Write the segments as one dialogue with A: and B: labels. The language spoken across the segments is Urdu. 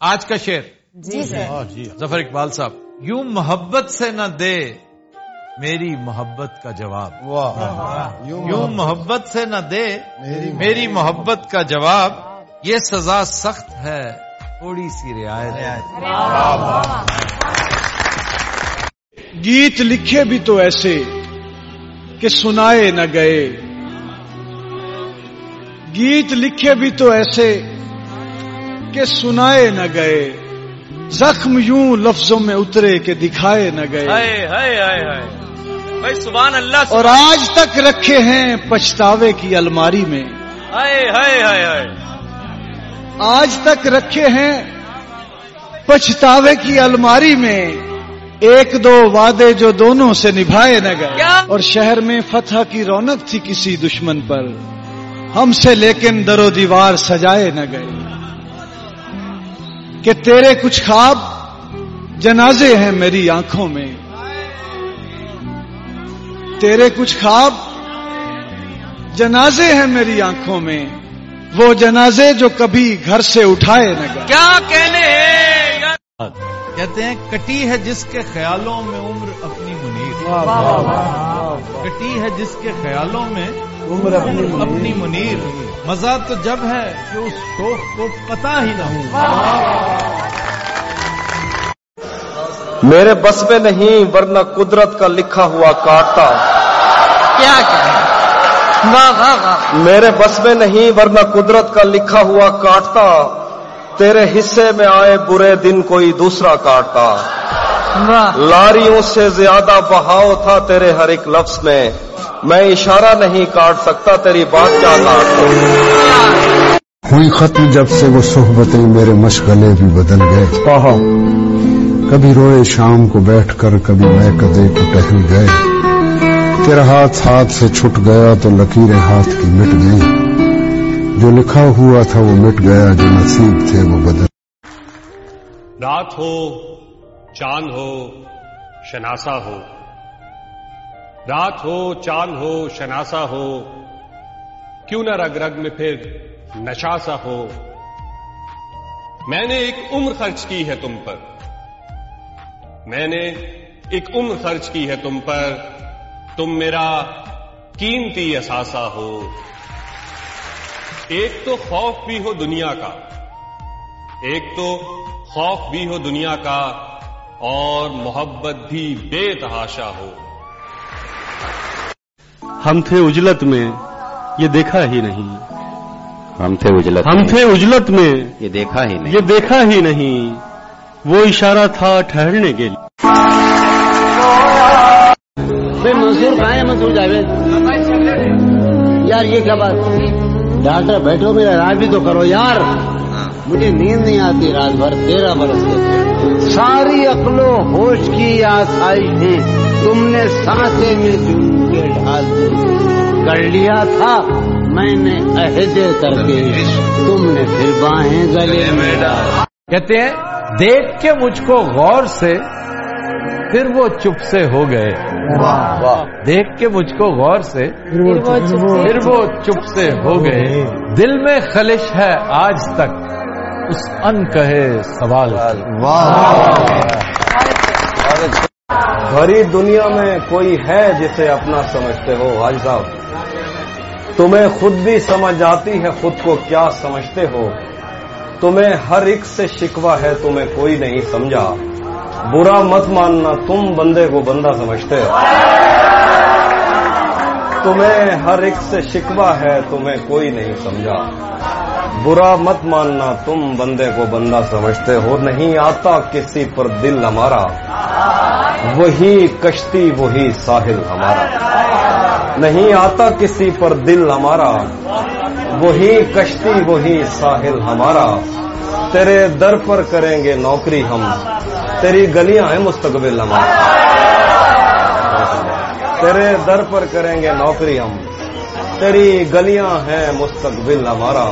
A: آج کا شعر۔
B: جی سر۔
A: ظفر اقبال صاحب یوں محبت سے نہ دے میری محبت کا جواب۔ یوں محبت۔ سے نہ دے میری محبت کا جواب۔ یہ سزا سخت ہے تھوڑی سی رعایت۔
C: گیت لکھے بھی تو ایسے کہ سنائے نہ گئے۔ گیت لکھے بھی تو ایسے کہ سنائے نہ گئے زخم یوں لفظوں میں اترے کہ دکھائے نہ گئے۔
A: ہائے ہائے ہائے ہائے۔ بھائی سبحان اللہ
C: اور آج تک رکھے ہیں پچھتاوے کی الماری میں۔
A: ہائے ہائے ہائے ہائے۔
C: آج تک رکھے ہیں پچھتاوے کی الماری میں۔ ایک دو وعدے جو دونوں سے نبھائے نہ گئے؟ اور شہر میں فتح کی رونق تھی کسی دشمن پر۔ ہم سے لیکن در و دیوار سجائے نہ گئے۔ کہ تیرے کچھ خواب جنازے ہیں میری آنکھوں میں۔ تیرے کچھ خواب جنازے ہیں میری آنکھوں میں۔ وہ جنازے جو کبھی گھر سے اٹھائے نہ گئے۔
A: کیا کہنے؟ کہتے ہیں کٹی ہے جس کے خیالوں میں عمر اپنی منیر۔ کٹی ہے جس کے خیالوں میں عمر اپنی منیر۔ مزہ تو جب ہے کہ اس شوق کو پتا ہی نہ ہو۔
D: میرے بس میں نہیں ورنہ قدرت کا لکھا ہوا کاٹتا
B: کیا
D: میرے بس میں نہیں ورنہ قدرت کا لکھا ہوا کاٹتا تیرے حصے میں آئے برے دن کوئی دوسرا کاٹتا
B: واہ۔
D: لاریوں سے زیادہ بہاؤ تھا تیرے ہر ایک لفظ میں۔ میں اشارہ نہیں کاٹ سکتا تیری بات کیا کاٹتا
E: ہوئی ختم جب سے وہ صحبتیں میرے مشغلے بھی بدل گئے۔ کبھی روئے شام کو بیٹھ کر کبھی میں کدے کو ٹہل گئے۔ تیرا ہاتھ ہاتھ سے چھٹ گیا تو لکیریں ہاتھ کی مٹ گئی جو لکھا ہوا تھا وہ مٹ گیا جو نصیب تھے وہ بدل۔
F: رات ہو چاند ہو شناسا ہو۔ رات ہو چاند ہو، شناسا ہو۔ کیوں نہ رگ رگ میں پھر نشا سا ہو۔ میں نے ایک عمر خرچ کی ہے تم پر۔ میں نے ایک عمر خرچ کی ہے تم پر۔ تم میرا قیمتی اثاثہ ہو۔ ایک تو خوف بھی ہو دنیا کا۔ ایک تو خوف بھی ہو دنیا کا۔ اور محبت بھی بے تحاشا ہو۔
G: ہم تھے اجلت میں یہ دیکھا ہی نہیں۔
H: ہم تھے اجلت
G: ہم تھے اجلت میں۔
H: یہ دیکھا ہی نہیں۔
G: یہ دیکھا ہی نہیں۔ وہ اشارہ تھا ٹھہرنے کے لیے۔
I: منصور کہاں ہے منصور جاوید۔ یار یہ کیا بات؟ ڈاکٹر بیٹھو میرا علاج بھی تو کرو۔ یار مجھے نیند نہیں آتی رات بھر تیرہ برس سے۔ ساری عقل و ہوش کی آسائش ہے تم نے سانسے میں کے ڈھال دی کر لیا تھا۔ میں نے عہد کر کے تم نے پھر باہیں گلے۔ میں ڈال
A: کہتے ہیں دیکھ کے مجھ کو غور سے پھر وہ چپ سے ہو گئے۔ دیکھ کے مجھ کو غور سے پھر وہ چپ سے ہو گئے۔ دل میں خلش ہے آج تک۔ اس ان کہے سوال
D: بھری دنیا میں کوئی ہے جسے اپنا سمجھتے ہو؟ حاج صاحب، تمہیں خود بھی سمجھ آتی ہے خود کو کیا سمجھتے ہو؟ تمہیں ہر ایک سے شکوا ہے، تمہیں کوئی نہیں سمجھا۔ برا مت ماننا، تم بندے کو بندہ سمجھتے ہو۔ تمہیں ہر ایک سے شکوا ہے، تمہیں کوئی نہیں سمجھا۔ برا مت ماننا، تم بندے کو بندہ سمجھتے ہو، نہیں آتا کسی پر دل ہمارا۔ وہی کشتی، وہی ساحل ہمارا۔ نہیں آتا کسی پر دل ہمارا۔ وہی کشتی، وہی ساحل ہمارا۔ تیرے در پر کریں گے نوکری ہم۔ تیری گلیاں ہیں مستقبل ہمارا۔ تیرے در پر کریں گے نوکری ہم۔ تیری گلیاں ہیں مستقبل ہمارا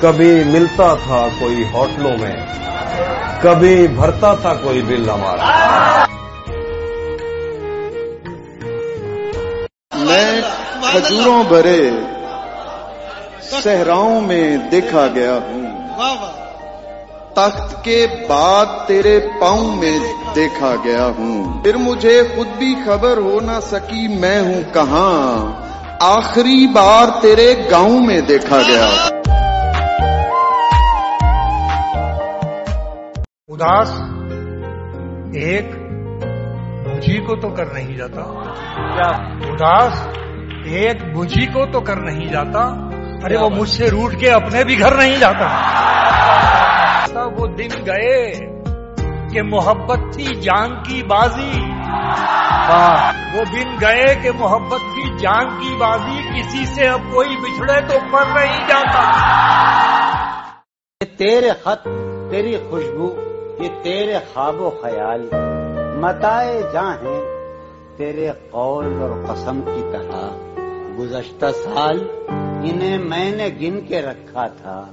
D: کبھی ملتا تھا کوئی ہوٹلوں میں، کبھی بھرتا تھا کوئی بل ہمارا
J: میں کھجوروں بھرے صحراؤں میں دیکھا گیا ہوں۔ تخت کے بعد تیرے پاؤں میں دیکھا گیا ہوں۔ پھر مجھے خود بھی خبر ہو نہ سکی میں ہوں کہاں۔ آخری بار تیرے گاؤں میں دیکھا گیا۔
F: اداس ایک بجھی کو تو کر نہیں جاتا۔ اداس ایک بجھی کو تو کر نہیں جاتا۔ ارے وہ مجھ سے روٹ کے اپنے بھی گھر نہیں جاتا۔ وہ دن گئے کہ محبت تھی جان کی بازی۔ وہ دن گئے کہ محبت کی جان کی بازی کسی سے اب کوئی بچھڑے تو پر نہیں جاتا. یہ
I: تیرے خط تیری خوشبو یہ تیرے خواب و خیال متائے جاں ہیں تیرے قول اور قسم کی طرح. گزشتہ سال انہیں میں نے گن کے رکھا تھا.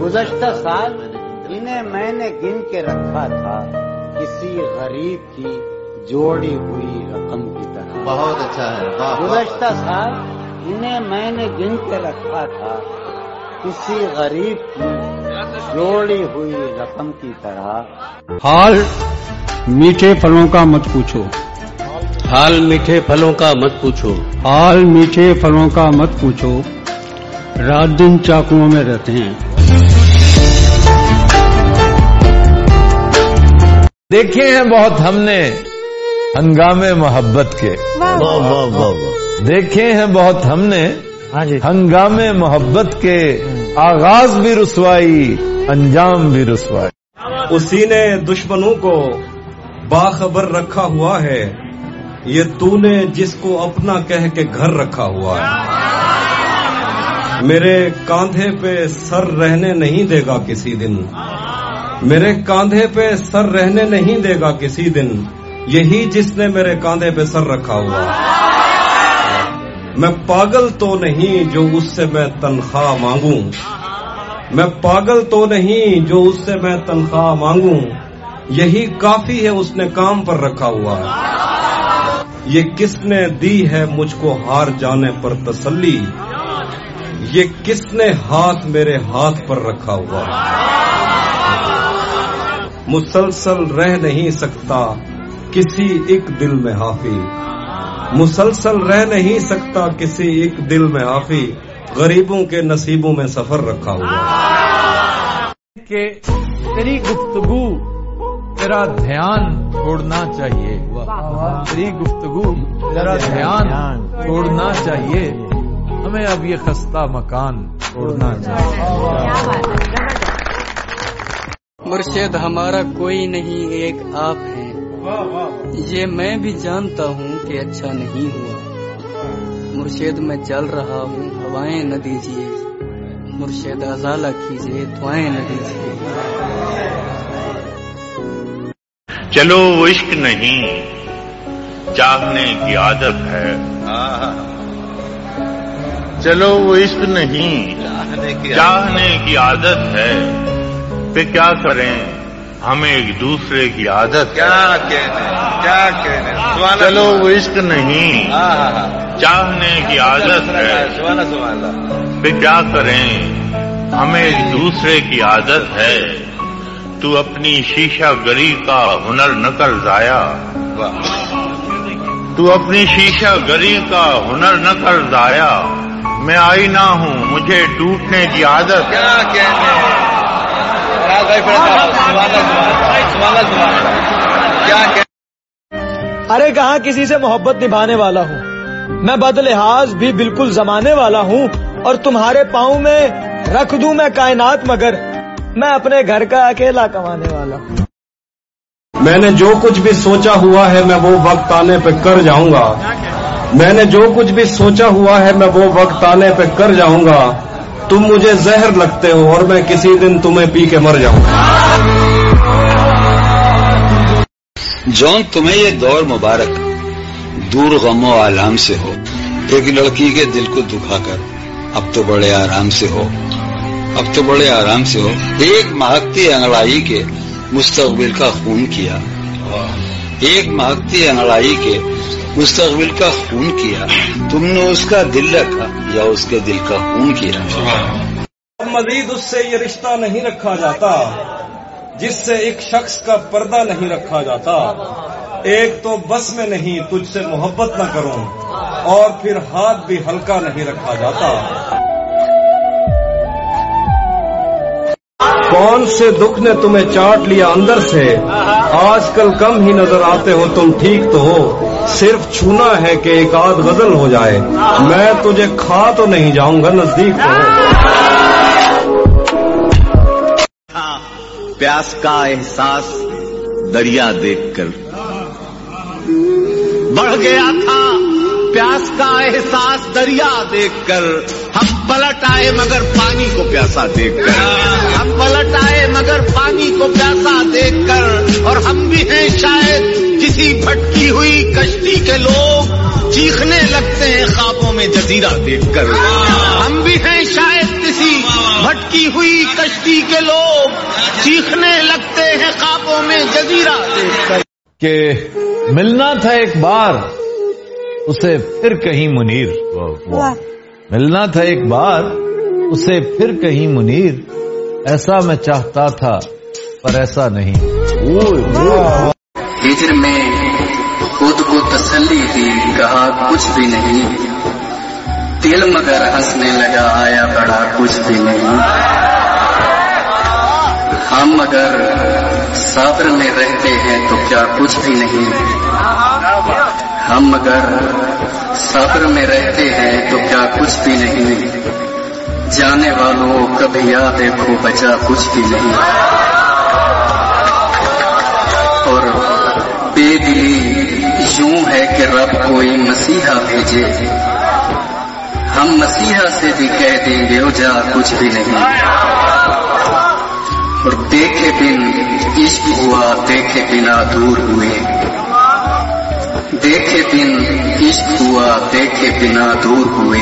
I: گزشتہ سال انہیں میں نے گن کے رکھا تھا. کسی غریب کی جوڑی ہوئی
H: رقم کی طرح۔
I: بہت اچھا ہے گزشتہ سال انہیں میں نے گن کے رکھا تھا۔ کسی غریب کی جوڑی
K: ہوئی رقم کی طرح۔ حال میٹھے
H: پھلوں کا مت پوچھو۔ حال میٹھے
K: پھلوں کا مت پوچھو۔ حال میٹھے پھلوں کا مت پوچھو۔ رات دن
A: چاقو میں رہتے ہیں۔ دیکھے ہیں بہت ہم نے۔ ہنگام محبت کے۔ دیکھے ہیں بہت ہم نے۔ ہاں جی۔ ہنگام
D: محبت کے آغاز بھی رسوائی انجام بھی رسوائی۔ اسی نے دشمنوں کو باخبر رکھا ہوا ہے۔ یہ تو نے جس کو اپنا کہہ کے گھر رکھا ہوا ہے۔ میرے کاندھے پہ سر رہنے نہیں دے گا کسی دن۔ میرے کاندھے پہ سر رہنے نہیں دے گا کسی دن۔ یہی جس نے میرے کاندھے پہ سر رکھا ہوا۔ میں پاگل تو نہیں جو اس سے میں تنخواہ مانگوں۔ میں پاگل تو نہیں جو اس سے میں تنخواہ مانگوں۔ یہی کافی ہے اس نے کام پر رکھا ہوا۔ ہے یہ کس نے دی ہے مجھ کو ہار جانے پر تسلی؟ یہ کس نے ہاتھ میرے ہاتھ پر رکھا ہوا؟ مسلسل رہ نہیں سکتا۔ کسی ایک دل
A: میں حافی مسلسل رہ نہیں سکتا کسی ایک دل میں حافی غریبوں کے نصیبوں میں سفر رکھا ہوا۔ کہ تیری
L: گفتگو تیرا دھیان چھوڑنا چاہیے۔ تیری گفتگو تیرا دھیان چھوڑنا چاہیے۔ ہمیں اب یہ خستہ مکان چھوڑنا چاہیے۔ مرشد ہمارا کوئی نہیں ایک آپ ہیں۔ یہ میں بھی جانتا ہوں
M: کہ اچھا نہیں ہوا۔ مرشید میں چل رہا ہوں، ہوائیں نہ دیجیے مرشید ازالہ کیجیے دعائیں نہ دیجیے چلو وہ عشق نہیں چاہنے کی
N: عادت ہے۔ چلو وہ
M: عشق نہیں چاہنے کی عادت ہے۔ پھر کیا
N: کریں؟ ہمیں
M: ایک دوسرے کی عادت کیا کہنے کیا کہنے چلو وہ عشق نہیں۔ ہاں، ہاں، ہاں۔ چاہنے کی عادت ہے۔ پھر کیا کریں؟ ہمیں ایک دوسرے کی عادت ہے۔ تو اپنی شیشہ گری کا ہنر نہ
N: کر ضائع تو اپنی
O: شیشہ گری کا ہنر نہ کر ضائع۔ میں آئی نہ ہوں مجھے ٹوٹنے کی عادت کیا کہنے ارے کہاں کسی سے محبت نبھانے والا ہوں؟ میں بد لحاظ بھی بالکل زمانے والا
D: ہوں اور تمہارے پاؤں میں رکھ دوں میں کائنات مگر میں اپنے گھر کا اکیلا کمانے والا ہوں۔ میں نے جو کچھ بھی سوچا ہوا ہے میں وہ وقت آنے پہ کر جاؤں گا۔ میں نے جو کچھ بھی سوچا ہوا ہے
E: میں وہ وقت آنے پہ کر جاؤں گا۔ تم مجھے زہر لگتے ہو اور میں کسی دن تمہیں پی کے مر جاؤں جون، تمہیں یہ دور مبارک دور غم و آلام سے ہو۔ ایک لڑکی کے دل کو دکھا کر اب تو بڑے آرام سے ہو۔ اب تو بڑے آرام سے ہو۔ ایک مہکتی
D: انگڑائی کے مستقبل کا خون کیا۔ ایک
E: مہکتی انگڑائی کے مستقبل کا خون کیا۔ تم نے اس کا دل رکھا یا اس کے دل کا خون کیا؟
D: مزید اس سے یہ رشتہ نہیں رکھا جاتا جس سے ایک شخص کا پردہ نہیں رکھا جاتا۔ ایک تو بس میں نہیں، تجھ سے محبت نہ کروں۔ اور پھر ہاتھ بھی ہلکا نہیں رکھا جاتا۔ کون سے دکھ نے تمہیں چاٹ لیا اندر سے؟ آج کل کم ہی نظر آتے ہو تم ٹھیک تو ہو۔ صرف چھونا ہے کہ ایک آدھ غزل ہو جائے۔ میں تجھے کھا تو نہیں جاؤں گا نزدیک تو۔
P: پیاس کا احساس دریا دیکھ کر۔ بڑھ گیا تھا پیاس کا احساس دریا دیکھ کر۔ ہم پلٹ آئے مگر پانی کو پیاسا دیکھ کر۔ ہم پلٹ آئے مگر پانی کو پیاسا دیکھ کر۔ اور ہم بھی ہیں شاید کسی بھٹکی ہوئی کشتی کے لوگ۔ چیخنے لگتے ہیں خوابوں میں جزیرہ دیکھ کر۔ ہم بھی ہیں شاید کسی بھٹکی ہوئی کشتی کے لوگ۔ چیخنے لگتے ہیں خوابوں میں جزیرہ دیکھ کر۔
A: کہ ملنا تھا ایک بار اسے پھر کہیں منیر۔ ملنا تھا ایک بار، اسے پھر کہیں منیر، ایسا میں چاہتا تھا، پر ایسا نہیں۔
Q: ہجر میں خود کو تسلی دی کہا کچھ بھی نہیں۔ دل مگر ہنسنے لگا، آیا بڑا کچھ بھی نہیں۔ ہم اگر صبر میں رہتے ہیں تو کیا کچھ بھی نہیں۔ ہم اگر صبر میں رہتے ہیں تو کیا کچھ بھی نہیں۔ جانے والوں کبھی یاد دیکھو بچا کچھ بھی نہیں۔ اور بے دلی یوں ہے کہ رب کوئی مسیحا بھیجے۔ ہم مسیحا سے بھی کہہ دیں گے جا کچھ بھی نہیں۔ اور دیکھے بن عشق ہوا، دیکھے بنا دور ہوئے۔ دیکھے بن عشق ہوا، دیکھے بنا دور ہوئے۔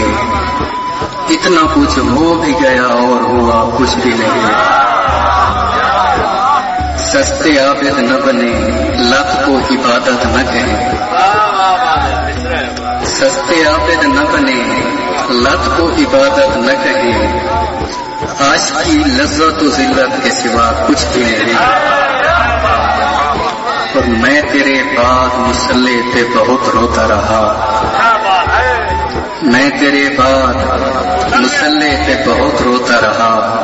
Q: اتنا کچھ ہو بھی گیا اور ہوا کچھ بھی نہیں۔ سستے عابد نہ بنے، لت کو عبادت نہ کہیں سستے عابد نہ بنے، لت کو عبادت نہ کہیں آج کی لذت و ذلت کے سوا کچھ بھی نہیں۔ اور میں تیرے بعد مسلح پہ بہت روتا رہا۔ میں تیرے بعد مسلح پہ بہت روتا رہا۔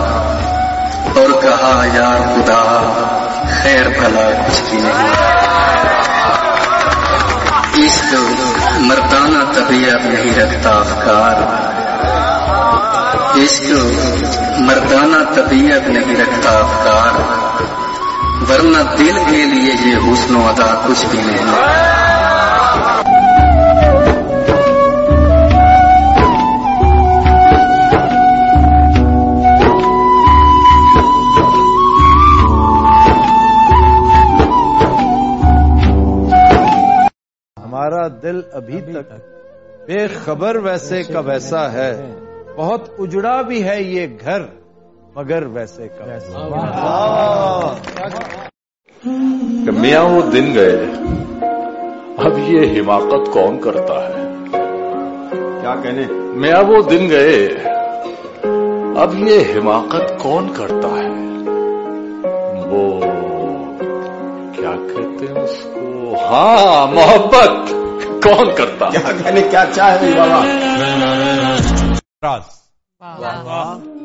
Q: اور کہا یار خدا، خیر بھلا کچھ بھی نہیں۔ عشق مردانہ طبیعت نہیں رکھتا افکار۔ عشق مردانہ طبیعت نہیں رکھتا افکار۔ ورنہ دل کے لیے یہ حسن و ادا کچھ بھی نہیں۔
A: ہمارا دل ابھی تک بے خبر ویسے کا ویسا ہے۔ بہت اجڑا بھی ہے یہ گھر۔ مگر ویسے کا
N: میاں وہ دن گئے اب یہ حماقت کون کرتا ہے؟
D: کیا کہنے؟
N: میاں وہ دن گئے اب یہ حماقت کون کرتا ہے؟ وہ کیا کہتے ہیں اس کو؟ ہاں محبت کون کرتا
D: کیا کہنے کیا چاہے بابا؟
A: راز۔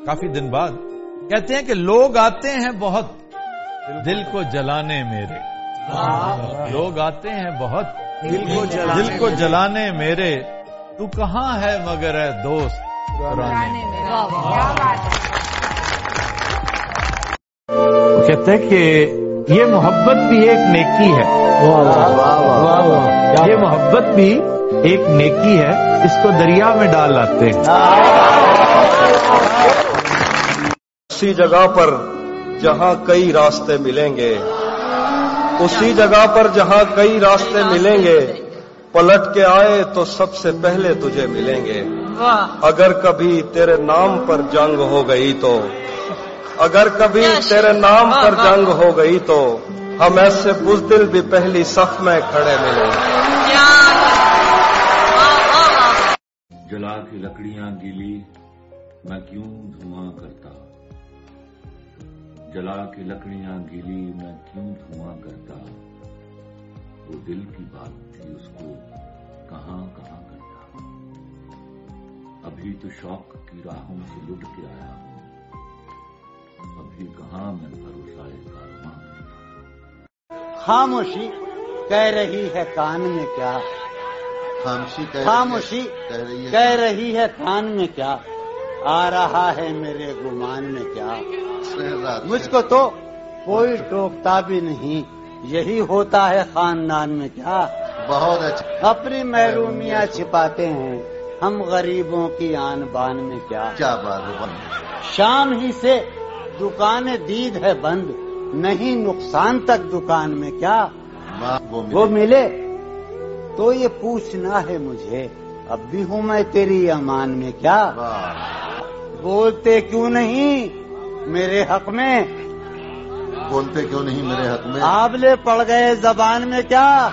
A: کافی دن بعد کہتے ہیں کہ لوگ آتے ہیں بہت دل کو جلانے میرے لوگ آتے ہیں بہت
C: دل کو جلانے
A: دل کو جلانے میرے تو کہاں ہے مگر ہے دوست کہتے ہیں کہ یہ محبت بھی ایک نیکی ہے یہ محبت بھی ایک نیکی ہے اس کو دریا میں ڈال آتے
D: اسی جگہ پر جہاں کئی راستے ملیں گے اسی جگہ پر جہاں کئی راستے ملیں گے پلٹ کے آئے تو سب سے پہلے تجھے ملیں گے۔ اگر کبھی تیرے نام پر جنگ ہو گئی تو اگر کبھی تیرے نام پر جنگ ہو گئی تو ہم ایسے بزدل بھی پہلی صف میں کھڑے ملیں۔ گے
R: جلا کی لکڑیاں گیلی میں کیوں دھواں کرتا جلا کے لکڑیاں گلی میں کیوں دھواں کرتا؟ وہ دل کی بات تھی اس کو کہاں کہاں کرتا؟ ابھی تو شوق کی راہوں سے لٹ کے
I: آیا ہوں۔ ابھی کہاں میں بھروسہ کارواں
G: خاموشی کہہ
I: رہی
G: ہے کان میں
I: کیا؟ خاموشی خاموشی کہہ رہی ہے کان میں کیا؟ آ رہا ہے میرے
G: گمان
I: میں کیا؟ مجھ کو تو کوئی ٹوکتا بھی نہیں۔ یہی ہوتا ہے
G: خاندان میں
I: کیا؟ بہت اچھا۔ اپنی محرومیاں چھپاتے ہیں۔ ہم غریبوں کی آن
G: بان میں کیا؟
I: کیا بات شام ہی سے دکان دید ہے بند۔ نہیں نقصان تک دکان
G: میں کیا؟ وہ
I: ملے۔ تو یہ پوچھنا ہے مجھے اب بھی ہوں میں تیری امان میں کیا؟ بولتے کیوں نہیں؟ میرے حق میں۔ بولتے
G: کیوں نہیں میرے حق میں؟ آبلے
I: پڑ گئے زبان میں کیا؟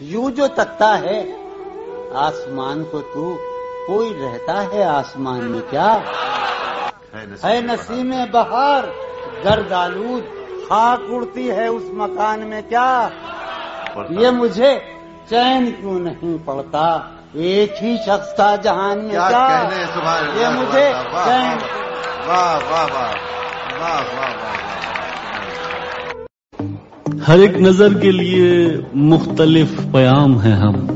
I: یوں
G: جو تکتا ہے آسمان
I: کو تو کوئی رہتا ہے آسمان میں کیا؟ ہے نسیم بہار۔ گرد آلود خاک اڑتی ہے اس مکان میں کیا؟ یہ مجھے چین کیوں نہیں پڑتا؟ ایک ہی شخص تھا جہان میں یہ مجھے ہر ایک نظر
G: کے
I: لیے
G: مختلف پیام
I: ہیں
G: ہم۔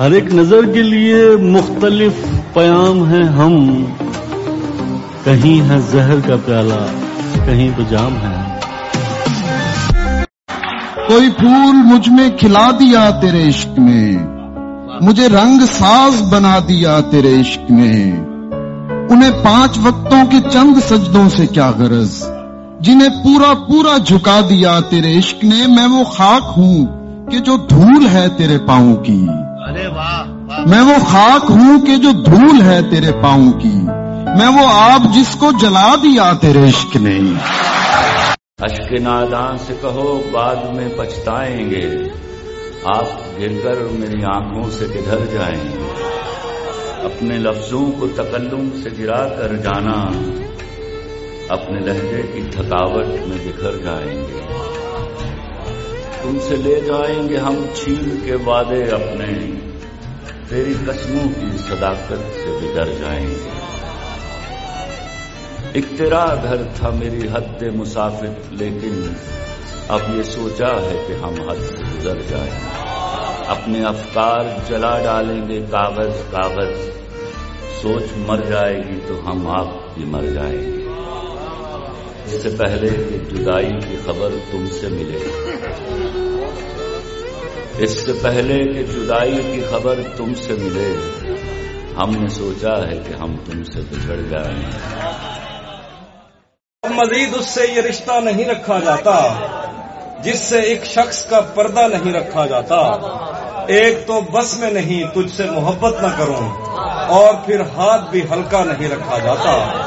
I: ہر
G: ایک
I: نظر
G: کے لیے مختلف پیام ہیں ہم۔
S: کہیں ہے زہر کا پیالہ کہیں تو جام ہے کوئی پھول مجھ میں کھلا دیا تیرے عشق میں مجھے رنگ ساز بنا دیا تیرے عشق نے۔ انہیں
J: پانچ وقتوں کے چند سجدوں سے کیا غرض؟ جنہیں پورا پورا جھکا دیا تیرے عشق نے میں وہ خاک ہوں کہ جو دھول ہے تیرے پاؤں کی۔ میں وہ خاک ہوں کہ جو دھول ہے تیرے پاؤں کی۔ میں وہ آپ جس کو جلا دیا
T: تیرے عشق
J: نے۔ اشک نادان سے کہو، بعد میں پچھتائیں گے۔ آپ گر کر میری آنکھوں سے گدھر جائیں۔ گے اپنے لفظوں
R: کو تکلم سے گرا کر جانا۔ اپنے لہجے کی تھکاوٹ میں بکھر جائیں گے۔ تم سے لے جائیں گے ہم چھین کے وعدے اپنے۔ تیری قسموں کی صداقت سے بدر جائیں گے۔ ایک تیرا گھر تھا میری حد مسافر، لیکن اب یہ سوچا ہے کہ ہم حد سے گزر جائیں۔ اپنے افکار جلا ڈالیں گے، کاغذ کاغذ۔ سوچ مر جائے گی تو ہم آپ بھی مر جائیں گے۔ اس سے پہلے کہ جدائی کی خبر تم سے ملے۔ اس سے پہلے کہ جدائی کی خبر تم سے ملے۔ ہم نے سوچا ہے کہ ہم تم سے بچڑ جائیں۔ مزید اس سے
D: یہ رشتہ نہیں رکھا جاتا جس سے ایک شخص کا پردہ نہیں رکھا جاتا۔ ایک تو بس میں نہیں، تجھ سے محبت نہ کروں۔ اور پھر ہاتھ بھی ہلکا نہیں رکھا جاتا۔